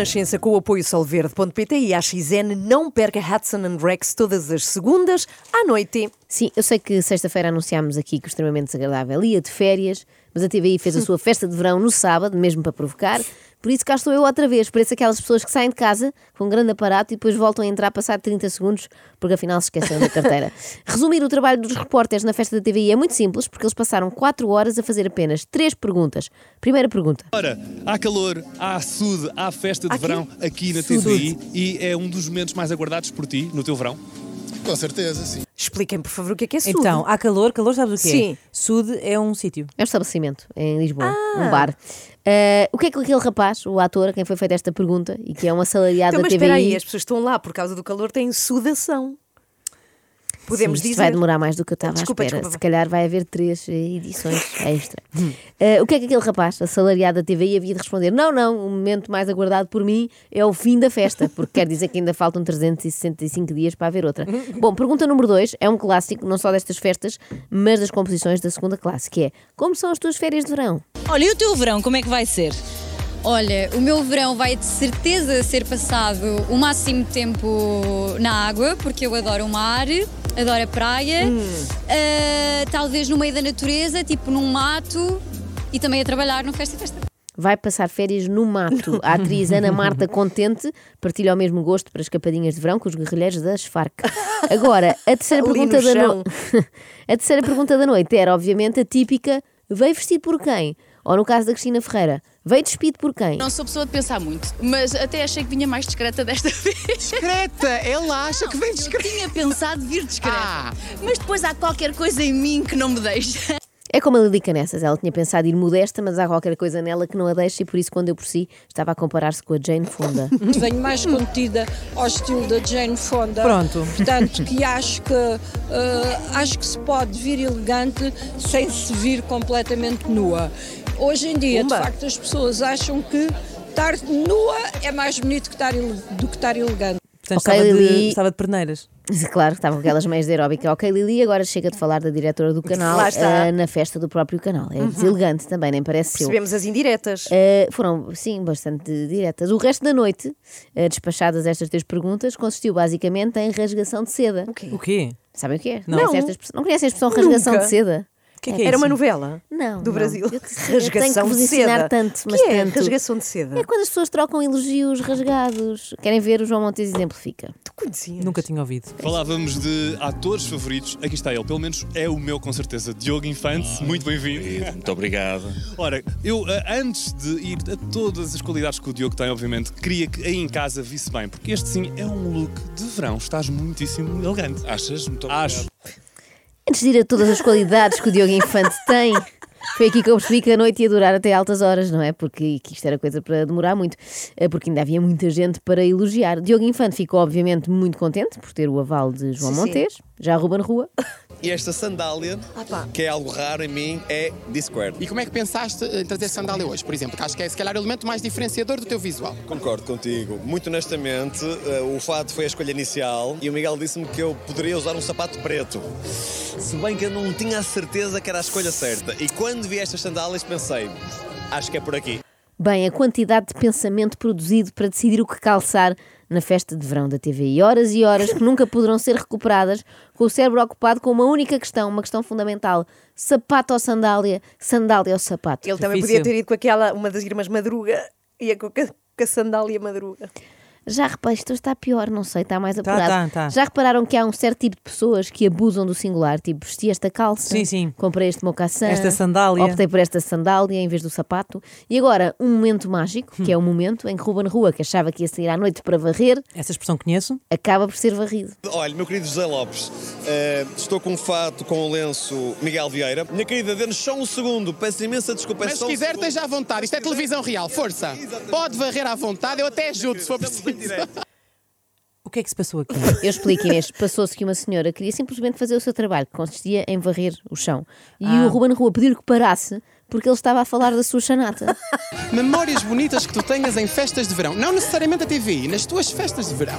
Renascença com o apoio solverde.pt e a XN não perca Hudson and Rex todas as segundas à noite. Sim, eu sei que sexta-feira anunciámos aqui que o extremamente desagradável ia de férias, mas a TVI fez a sua festa de verão no sábado, mesmo para provocar. Por isso cá estou eu outra vez, pareço aquelas pessoas que saem de casa com um grande aparato e depois voltam a entrar passado 30 segundos porque afinal se esqueceram da carteira. Resumir o trabalho dos repórteres na festa da TVI é muito simples porque eles passaram 4 horas a fazer apenas 3 perguntas. Primeira pergunta. Ora, há calor, há sude, há festa de Aqui? verão aqui na Sude. TVI e é um dos momentos mais aguardados por ti no teu verão. Com certeza, sim. Expliquem, por favor, o que é que é sudo. Então, há calor, calor sabes o que Sim. é? Sude é um sítio. É um estabelecimento em Lisboa, Ah. um bar. Eh, o que é que aquele rapaz, o ator a quem foi feita esta pergunta e que é um assalariado Então, da mas espera aí, TVI, as pessoas estão lá por causa do calor, têm sudação. Podemos Sim, isto dizer. vai demorar mais do que eu estava Desculpa, à espera. desculpa. Se calhar vai haver três eh, edições extra. Eh, o que é que aquele rapaz, assalariado da TVI, havia de responder? Não, não, o momento mais aguardado por mim é o fim da festa, porque quer dizer que ainda faltam 365 dias para haver outra. Bom, pergunta número dois é um clássico, não só destas festas, mas das composições da segunda classe, que é como são as tuas férias de verão? Olha, e o teu verão, como é que vai ser? Olha, o meu verão vai de certeza ser passado o máximo tempo na água, porque eu adoro o mar, adoro a praia, ah, talvez no meio da natureza, tipo num mato e também a trabalhar no Festa e Festa. Vai passar férias no mato. A atriz Ana Marta Contente partilha o mesmo gosto para escapadinhas de verão com os guerrilheiros das Farc. Agora, a terceira Ali pergunta da a terceira pergunta da noite era, obviamente, a típica: veio vestido por quem? Ou no caso da Cristina Ferreira, veio despido por quem? Não sou pessoa de pensar muito, mas até achei que vinha mais discreta desta vez. Discreta, ela acha que vem discreta. Eu tinha pensado vir discreta, Ah. mas depois há qualquer coisa em mim que não me deixa. É como a Lili Canessas, ela tinha pensado ir modesta, mas há qualquer coisa nela que não a deixa e por isso, quando eu por si, estava a comparar-se com a Jane Fonda. venho mais contida ao estilo da Jane Fonda. Pronto. Portanto, que acho que eh, acho que se pode vir elegante sem se vir completamente nua. Hoje em dia, de facto, as pessoas acham que estar nua é mais bonito que estar ele- do que estar elegante. Portanto, Ok, estava, de, estava de perneiras. Claro, estava com aquelas meias de aeróbica. Ok, Lili, agora chega de falar da diretora do canal Lá está. eh, na festa do próprio canal. É deselegante também, nem parece seu. Percebemos as indiretas. Uh, foram, sim, bastante diretas. O resto da noite, uh, despachadas estas três perguntas, consistiu basicamente em rasgação de seda. O quê? Sabem o que é? Não. Conhecem esta expressão- não conhecem a expressão rasgação Nunca. de seda? O que é que é Era isso? uma novela Não. do não. Brasil. Eu, te- eu tenho que Rasgação vos de seda. tanto, que mas é? tanto. Rasgação de seda. É quando as pessoas trocam elogios rasgados. Querem ver? O João Montes exemplifica. Tu conhecias? Nunca tinha ouvido. Falávamos de atores favoritos, aqui está ele, pelo menos é o meu com certeza, Diogo Infante, muito bem-vindo. Muito obrigado. Ora, eu ah, antes de ir a todas as qualidades que o Diogo tem, obviamente, queria que aí em casa visse bem, porque este sim é um look de verão, estás muitíssimo elegante. Achas? Muito obrigado. Acho. Antes de ir a todas as qualidades que o Diogo Infante tem, foi aqui que eu percebi que a noite ia durar até altas horas, não é? Porque que isto era coisa para demorar muito, eh, porque ainda havia muita gente para elogiar. Diogo Infante ficou, obviamente, muito contente por ter o aval de João Sim, sim. Montes, já a Ruben Rua. E esta sandália, pá. que é algo raro em mim, é Discord. E como é que pensaste em trazer sandália hoje, por exemplo? Que acho que é se calhar o elemento mais diferenciador do teu visual. Concordo contigo. Muito honestamente, eh, o fato foi a escolha inicial e o Miguel disse-me que eu poderia usar um sapato preto. Se bem que eu não tinha a certeza que era a escolha certa. E quando vi estas sandálias pensei, acho que é por aqui. Bem, a quantidade de pensamento produzido para decidir o que calçar na festa de verão da TVI. Horas e horas que nunca poderão ser recuperadas, com o cérebro ocupado com uma única questão, uma questão fundamental: sapato ou sandália? Sandália ou sapato? Ele também Difícil. podia ter ido com aquela, uma das irmãs Madruga, ia com a, com a sandália Madruga. Já reparei, isto está pior, não sei, está mais Tá, apurado. tá, tá. Já repararam que há um certo tipo de pessoas que abusam do singular, tipo, vesti esta calça, Sim, sim. comprei este mocassin, Esta sandália. optei por esta sandália em vez do sapato. E agora, um momento mágico, Hum. que é o momento em que Ruben Rua, que achava que ia sair à noite para varrer, Essa expressão conheço? acaba por ser varrido. Olha, meu querido José Lopes, eh, estou com um fato com o lenço Miguel Vieira. Minha querida, dê-nos só um segundo, peço imensa desculpa. é Mas se um quiser, segundo. esteja à vontade. Isto é televisão real, força. Pode varrer à vontade, eu até ajudo se for preciso. O que é que se passou aqui? Eu explico, Inês. Passou-se que uma senhora queria simplesmente fazer o seu trabalho, que consistia em varrer o chão. E Ah. o Ruben Rua pediu que parasse porque ele estava a falar da sua chanata. Memórias bonitas que tu tenhas em festas de verão. Não necessariamente a TV, nas tuas festas de verão.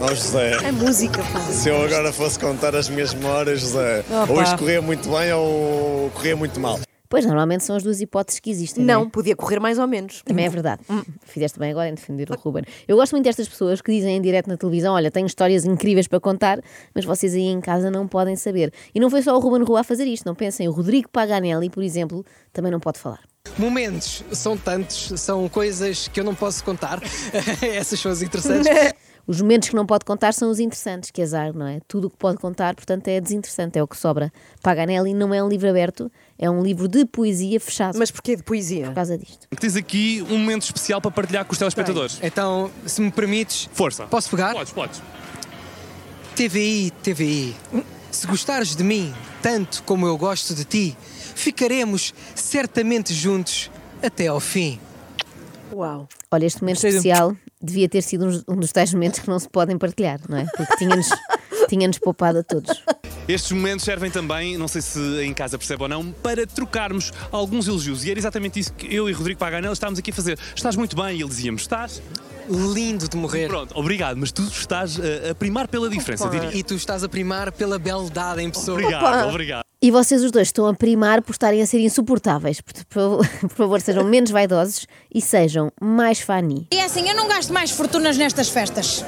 Ó José, A música, pá. se eu agora fosse contar as minhas memórias, José, Opa. ou isto corria muito bem ou corria muito mal. Pois, normalmente são as duas hipóteses que existem. Não, é? podia correr mais ou menos. Também é verdade. Fizeste bem agora em defender o Ruben. Eu gosto muito destas pessoas que dizem em direto na televisão: olha, tenho histórias incríveis para contar, mas vocês aí em casa não podem saber. E não foi só o Ruben Rua a fazer isto, não pensem. O Rodrigo Paganelli, por exemplo, também não pode falar. Momentos são tantos, são coisas que eu não posso contar. Essas são as interessantes. Os momentos que não pode contar são os interessantes, que azar, não é? Tudo o que pode contar, portanto, é desinteressante, é o que sobra. Paganelli não é um livro aberto, é um livro de poesia fechado. Mas porquê de poesia? Por causa disto. Tens aqui um momento especial para partilhar com os telespectadores. Então, se me permites, Força. posso pegar? Podes, podes. TVI, TVI. Se gostares de mim tanto como eu gosto de ti, ficaremos certamente juntos até ao fim. Uau. Olha, este momento especial devia ter sido um, um dos tais momentos que não se podem partilhar, não é? Porque tinha-nos tinha-nos poupado a todos. Estes momentos servem também, não sei se em casa percebe ou não, para trocarmos alguns elogios. E era exatamente isso que eu e Rodrigo Paganel estávamos aqui a fazer. Estás muito bem, e ele dizia-me, estás? Lindo de morrer. Pronto, obrigado, mas tu estás a, a primar pela diferença, diria. E tu estás a primar pela beldade em pessoa. Obrigado, obrigado. E vocês os dois estão a primar por estarem a ser insuportáveis. Por, por- por favor, sejam menos vaidosos e sejam mais fani. E é assim, eu não gasto mais fortunas nestas festas.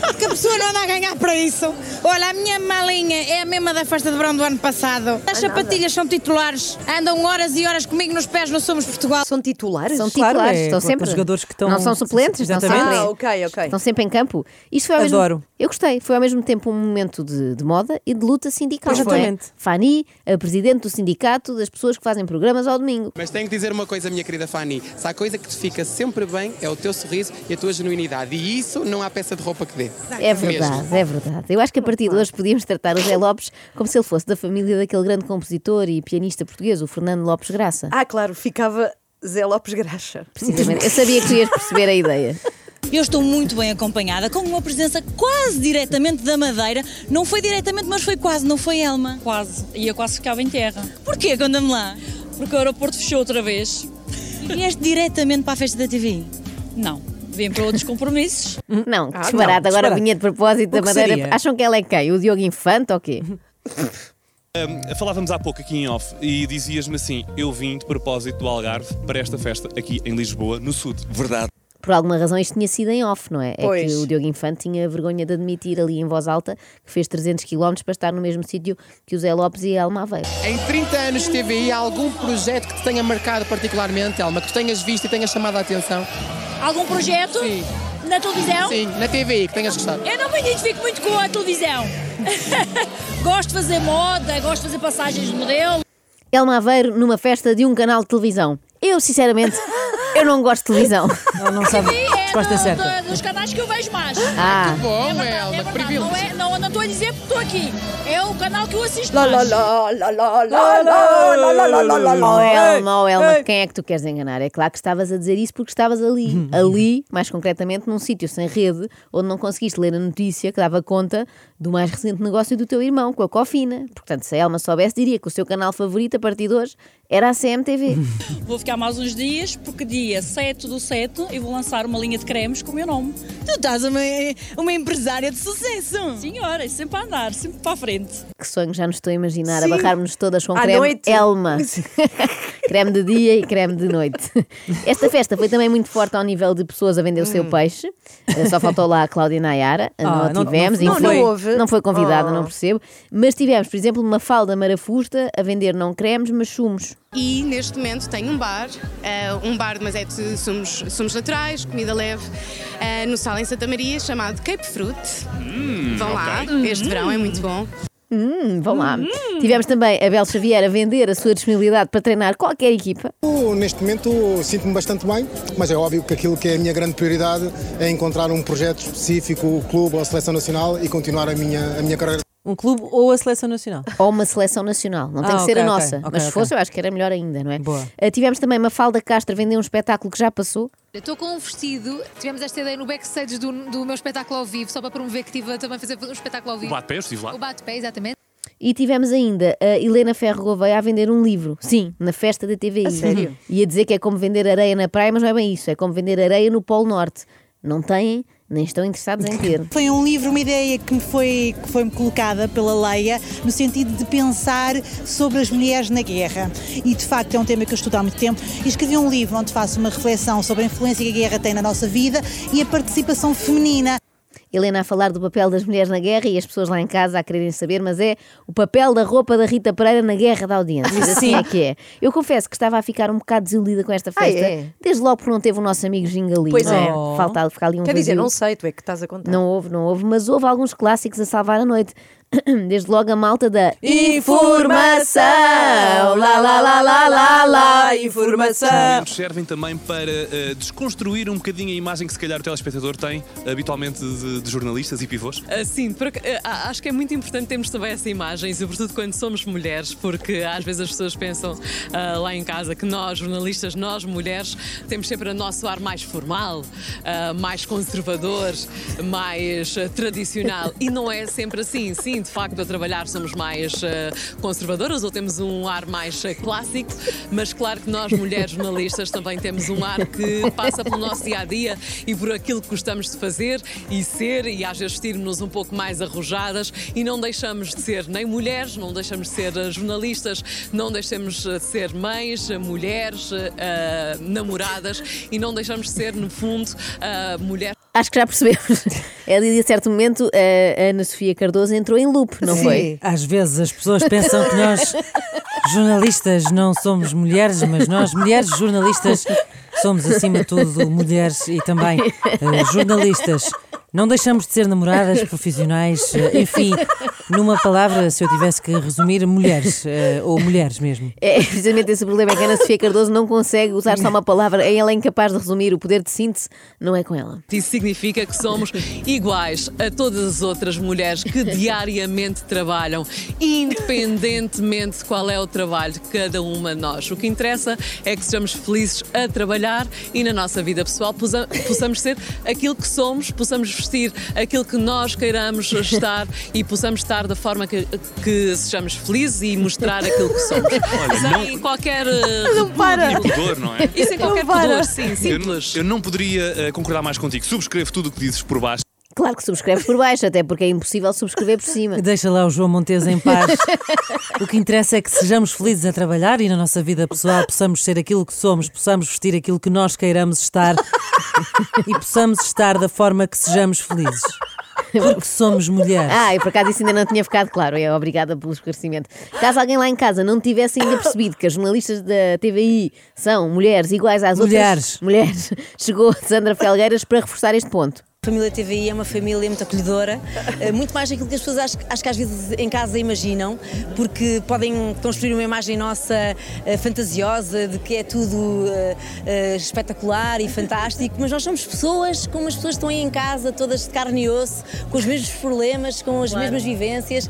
Porque a pessoa não anda a ganhar para isso. Olha, a minha malinha é a mesma da festa de verão do ano passado. As sapatilhas são titulares, andam horas e horas comigo nos pés no Somos Portugal. São titulares? São Claro, titulares, é estão com- sempre. os jogadores que estão- Não são suplentes, estão Exatamente. sempre. Ah, ok, ok. Estão sempre em campo. Isto foi ao mesmo- Adoro. Eu gostei. Foi ao mesmo tempo um momento de, de moda e de luta sindical. Não é? exatamente. Fani, a presidente do sindicato das pessoas que fazem programas ao domingo. Mas tenho que dizer uma coisa, minha querida Fanny. Se há coisa que te fica sempre bem é o teu sorriso e a tua genuinidade. E isso não há peça de roupa que dê. É verdade, é verdade. Eu acho que a partir de hoje podíamos tratar o Zé Lopes como se ele fosse da família daquele grande compositor e pianista português, o Fernando Lopes Graça. Ah, claro, ficava Zé Lopes Graxa. Precisamente. Eu sabia que tu ias perceber a ideia. Eu estou muito bem acompanhada, com uma presença quase diretamente da Madeira. Não foi diretamente, mas foi quase, não foi Elma? Quase. E eu quase ficava em terra. Porquê? Conta-me lá. Porque o aeroporto fechou outra vez. E vieste diretamente para a festa da TV? Não. Vim para outros compromissos. Não, Ah, disparate. não, Agora vinha de propósito da O que Madeira. seria? Acham que ela é quem? O Diogo Infante ou quê? Um, falávamos há pouco aqui em off e dizias-me assim: eu vim de propósito do Algarve para esta festa aqui em Lisboa, no Sul. Verdade. Por alguma razão isto tinha sido em off, não é? É Pois. que o Diogo Infante tinha vergonha de admitir ali em voz alta que fez 300 km para estar no mesmo sítio que o Zé Lopes e a Elma Aveiro. Em 30 anos de TVI, há algum projeto que te tenha marcado particularmente, Elma, que tu tenhas visto e tenhas chamado a atenção? Algum projeto? Sim. Na televisão? Sim, na TVI, que tenhas gostado. Eu não me identifico muito com a televisão. gosto de fazer moda, gosto de fazer passagens de modelo. Elma Aveiro numa festa de um canal de televisão. Eu, sinceramente, eu não gosto de televisão. Não, não sabe. É Resposta certa. do- dos canais que eu vejo mais. Ah, Bom, É verdade, Elma, é que verdade. privilégio. Não, é, não, não estou a dizer porque estou aqui. É o canal que eu assisto Lá, lá, mais. lá, lá, lá, lá, lá, lá, lá, lá, lá, lá, lá. Oh Elma, oh Elma, quem é que tu queres enganar? É claro que estavas a dizer isso porque estavas ali. ali, mais concretamente, num sítio sem rede, onde não conseguiste ler a notícia que dava conta do mais recente negócio do teu irmão, com a Cofina. Portanto, se a Elma soubesse, diria que o seu canal favorito a partir de hoje era a CMTV. Vou ficar mais uns dias, porque dia 7 do 7 eu vou lançar uma linha de cremes com o meu nome. tu estás uma, uma empresária de sucesso. Senhora, sempre a andar, sempre para a frente. que sonho já nos estou a imaginar, Sim. a barrarmos todas com À creme noite. Elma. creme de dia e creme de noite. Esta festa foi também muito forte ao nível de pessoas a vender o Hum. seu peixe. Eh, Só faltou lá a Cláudia Nayara, não Ah, a não- tivemos, não- não enfim, houve. Não foi convidada, Oh. não percebo. Mas tivemos, por exemplo, uma falda marafusta a vender não cremes, mas sumos. E neste momento tenho um bar, eh, um bar, mas é de sumos, sumos naturais, comida leve, eh, no Sal em Santa Maria, chamado Cape Fruit. Vão lá, este verão é muito bom. Hum, vão lá. Tivemos também a Bel Xavier a vender a sua disponibilidade para treinar qualquer equipa. Eu, Neste momento sinto-me bastante bem, mas é óbvio que aquilo que é a minha grande prioridade é encontrar um projeto específico, o clube ou a seleção nacional e continuar a minha, a minha carreira. Um clube ou a seleção nacional? Ou uma seleção nacional. Não tem Ah, que ser ok, a ok, nossa. ok, mas se fosse, eu acho que era melhor ainda, não é? Boa. Ah, tivemos também uma falda Castro a vender um espetáculo que já passou. Estou com um vestido, tivemos esta ideia no backstage do, do meu espetáculo ao vivo, só para promover que estive a também fazer um espetáculo ao O vivo. bate-pé, eu estive lá. O bate-pé, exatamente. E tivemos ainda a Helena Ferro Gouveia a vender um livro. Sim, na festa da TVI. A sério? E a dizer que é como vender areia na praia, mas não é bem isso. É como vender areia no Polo Norte. Não têm nem estão interessados em ter. Foi um livro, uma ideia que me foi, que foi -me colocada pela Leia, no sentido de pensar sobre as mulheres na guerra. E de facto é um tema que eu estudo há muito tempo. E escrevi um livro onde faço uma reflexão sobre a influência que a guerra tem na nossa vida e a participação feminina. Helena a falar do papel das mulheres na guerra e as pessoas lá em casa a quererem saber, mas é o papel da roupa da Rita Pereira na guerra da audiência. Assim Sim. é que é. Eu confesso que estava a ficar um bocado desiludida com esta Ah, festa, é? desde logo porque não teve o nosso amigo Gingali. Pois não é. Falta ficar ali um Quer dizer, vazio. não sei, tu é que estás a contar. Não houve, não houve, mas houve alguns clássicos a salvar a noite. Desde logo a malta da Informação! Lá, lá, lá, lá, lá, lá, informação! Momentos servem também para eh, desconstruir um bocadinho a imagem que se calhar o telespectador tem habitualmente de, de jornalistas e pivôs. Ah, Sim, porque, ah, acho que é muito importante termos também essa imagem, sobretudo quando somos mulheres, porque às vezes as pessoas pensam ah, lá em casa que nós, jornalistas, nós mulheres, temos sempre o nosso ar mais formal, ah, mais conservador, mais tradicional. E não é sempre assim. Sim, de facto, a trabalhar somos mais ah, conservadoras ou temos um ar mais ah, clássico, mas claro que nós, mulheres jornalistas, também temos um ar que passa pelo nosso dia a dia e por aquilo que gostamos de fazer e ser, e às vezes vestirmos um pouco mais arrojadas e não deixamos de ser nem mulheres, não deixamos de ser eh, jornalistas, não deixamos de ser mães, mulheres, eh, namoradas e não deixamos de ser, no fundo, mulheres. Acho que já percebemos. É ali a certo momento a Ana Sofia Cardoso entrou em loop, não Sim. foi? Às vezes as pessoas pensam que nós, jornalistas, não somos mulheres, mas nós, mulheres jornalistas, somos acima de tudo mulheres e também eh, jornalistas. Não deixamos de ser namoradas, profissionais, eh, enfim, numa palavra, se eu tivesse que resumir, mulheres, eh, ou mulheres mesmo. É precisamente esse o problema, é que a Ana Sofia Cardoso não consegue usar só uma palavra, ela é incapaz de resumir, o poder de síntese não é com ela. Isso significa que somos iguais a todas as outras mulheres que diariamente trabalham, independentemente de qual é o trabalho de cada uma de nós. O que interessa é que sejamos felizes a trabalhar e na nossa vida pessoal possa- possamos ser aquilo que somos, possamos vestir aquilo que nós queiramos estar e possamos estar da forma que, que sejamos felizes e mostrar aquilo que somos. Olha, Sem qualquer eh, Não para. pudor, não é? E sem qualquer pudor, sim, Eu, simples. eu não poderia eh, concordar mais contigo. Subscrevo tudo o que dizes por baixo. Claro que subscreves por baixo, até porque é impossível subscrever por cima. Deixa lá o João Montes em paz. O que interessa é que sejamos felizes a trabalhar e na nossa vida pessoal possamos ser aquilo que somos, possamos vestir aquilo que nós queiramos estar e possamos estar da forma que sejamos felizes. Porque somos mulheres. Ah, e por acaso isso ainda não tinha ficado claro. É obrigada pelo esclarecimento. Caso alguém lá em casa não tivesse ainda percebido que as jornalistas da TVI são mulheres iguais às Mulheres. outras mulheres, chegou Sandra Felgueiras para reforçar este ponto. A família TVI é uma família muito acolhedora, eh, muito mais daquilo que as pessoas acho, acho que às vezes em casa imaginam, porque podem construir uma imagem nossa eh, fantasiosa de que é tudo eh, espetacular e fantástico, mas nós somos pessoas como as pessoas que estão aí em casa, todas de carne e osso, com os mesmos problemas, com as Claro. mesmas vivências.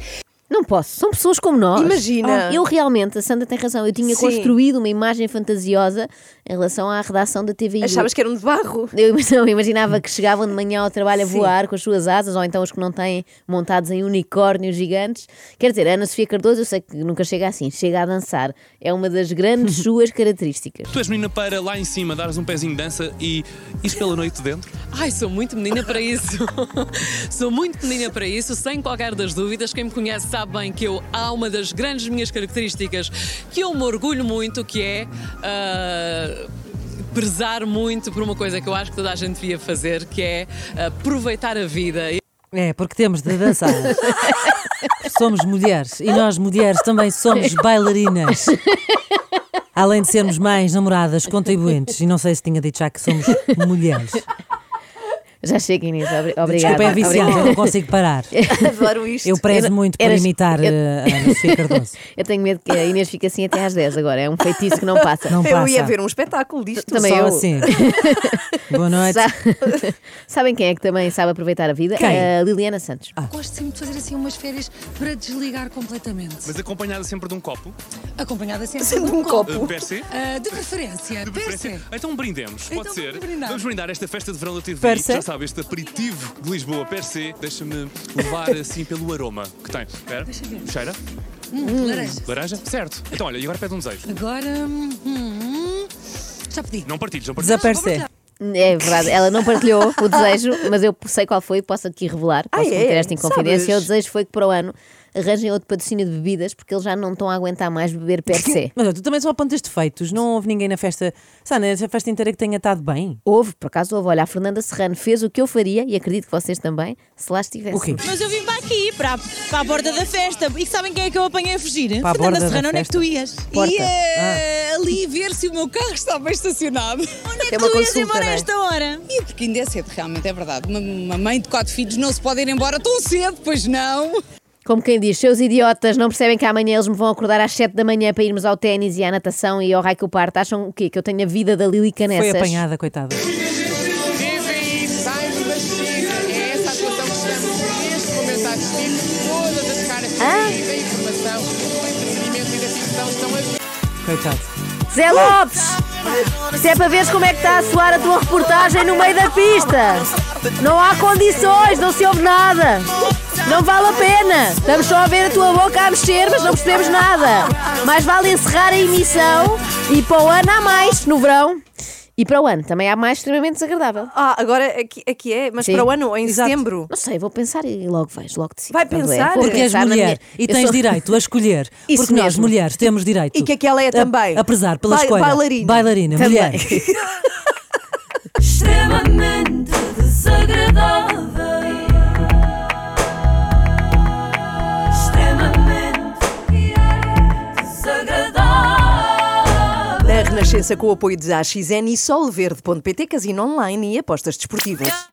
Não posso, são pessoas como nós. Imagina. Oh, eu realmente, a Sandra tem razão, eu tinha Sim. construído uma imagem fantasiosa em relação à redação da TVI. Achavas que eram de barro? Eu, não, imaginava que chegavam de manhã ao trabalho a Sim. voar com as suas asas, ou então os que não têm montados em unicórnios gigantes. Quer dizer, a Ana Sofia Cardoso, eu sei que nunca chega assim, chega a dançar. É uma das grandes suas características. Tu és menina para lá em cima dares um pezinho de dança e ires pela noite dentro? Ai, sou muito menina para isso. sou muito menina para isso, sem qualquer das dúvidas. Quem me conhece sabe bem que eu há uma das grandes minhas características que eu me orgulho muito, que é ah, prezar muito por uma coisa que eu acho que toda a gente devia fazer, que é aproveitar a vida. É, porque temos de dançar. somos mulheres e nós, mulheres, também somos bailarinas. Além de sermos mães, namoradas, contribuintes, e não sei se tinha dito já que somos mulheres. Já chega, Inês, obri- obrigada. Desculpa, é viciante, eu não consigo parar. Adoro isto. Eu prezo Eu- muito por eras- imitar eu- eh, a Ana Sofia Cardoso. Eu tenho medo que a Inês fique assim até às 10 agora. É um feitiço que não passa. Não Eu ia passa. ver um espetáculo disto. Também Só eu. assim. Boa noite. Sa- Sabem quem é que também sabe aproveitar a vida? Quem? A Liliana Santos. Gosto sempre de fazer assim umas férias para desligar completamente. Mas acompanhada sempre de um copo? Acompanhada sempre Sempre de um um copo. copo. Uh, per se? Ah, de preferência, De preferência. Então brindemos, pode Então ser. vamos brindar. Vamos brindar esta festa de verão da TV. Per se? Sabe, este aperitivo de Lisboa per se. Deixa-me levar assim pelo aroma que tem. Espera. Cheira? Hum, laranja. Laranja? Certo. Então olha, e agora pede um desejo. Agora. hum, hum, já pedi. Não partilhes, não partilhes. Desaparece. É verdade, ela não partilhou o desejo, mas eu sei qual foi e posso aqui revelar. Ah, Posso é? meter esta em confidência. Sabes? O desejo foi que para o ano arranjem outro patrocínio de bebidas porque eles já não estão a aguentar mais beber per se. Mas tu também só apontas defeitos. Não houve ninguém na festa, sabe, nessa festa inteira que tenha estado bem. Houve, por acaso houve. Olha, a Fernanda Serrano fez o que eu faria e acredito que vocês também, se lá estivessem. O quê? Mas eu vim para aqui, para, a- para a borda da festa. E sabem quem é que eu apanhei a fugir? Para a Fernanda borda Serrano, onde é que tu ias? Porta. Ia ali ver se o meu carro está bem estacionado. Onde é que uma tu ias consulta, embora não a é? esta hora? E porque ainda é cedo, realmente, é verdade. Uma, uma mãe de quatro filhos não se pode ir embora tão cedo, pois não. Como quem diz, seus idiotas não percebem que amanhã eles me vão acordar às 7 da manhã para irmos ao ténis e à natação e ao raio parto. Acham o quê? Que eu tenho a vida da Lili Canessas? Foi apanhada, coitada. TVI sai da China. É essa a atuação que estamos neste momento a assistir. Todas as caras Ah? TVI da informação, do entretenimento e da ficção estão a Coitado. Zé Lopes! Se é para veres como é que está a soar a tua reportagem no meio da pista! Não há condições, não se ouve nada! Não vale a pena! Estamos só a ver a tua boca a mexer, mas não percebemos nada! Mais vale encerrar a emissão e para o ano há mais, no verão. E para o ano também há mais extremamente desagradável. Ah, agora aqui, aqui é, mas Sim. para o ano, em Exato. setembro. Não sei, vou pensar e logo vejo, logo decido. Vai é. pensar? Vou Porque és mulher e tens sou- direito a escolher. Isso porque nós, mesmo. mulheres, temos direito. E que aquela é também. A, prezar pela Ba- escolha. bailarina. Bailarina, Também. mulher. extremamente desagradável. Renascença com o apoio de AXN e solverde.pt, casino online e apostas desportivas.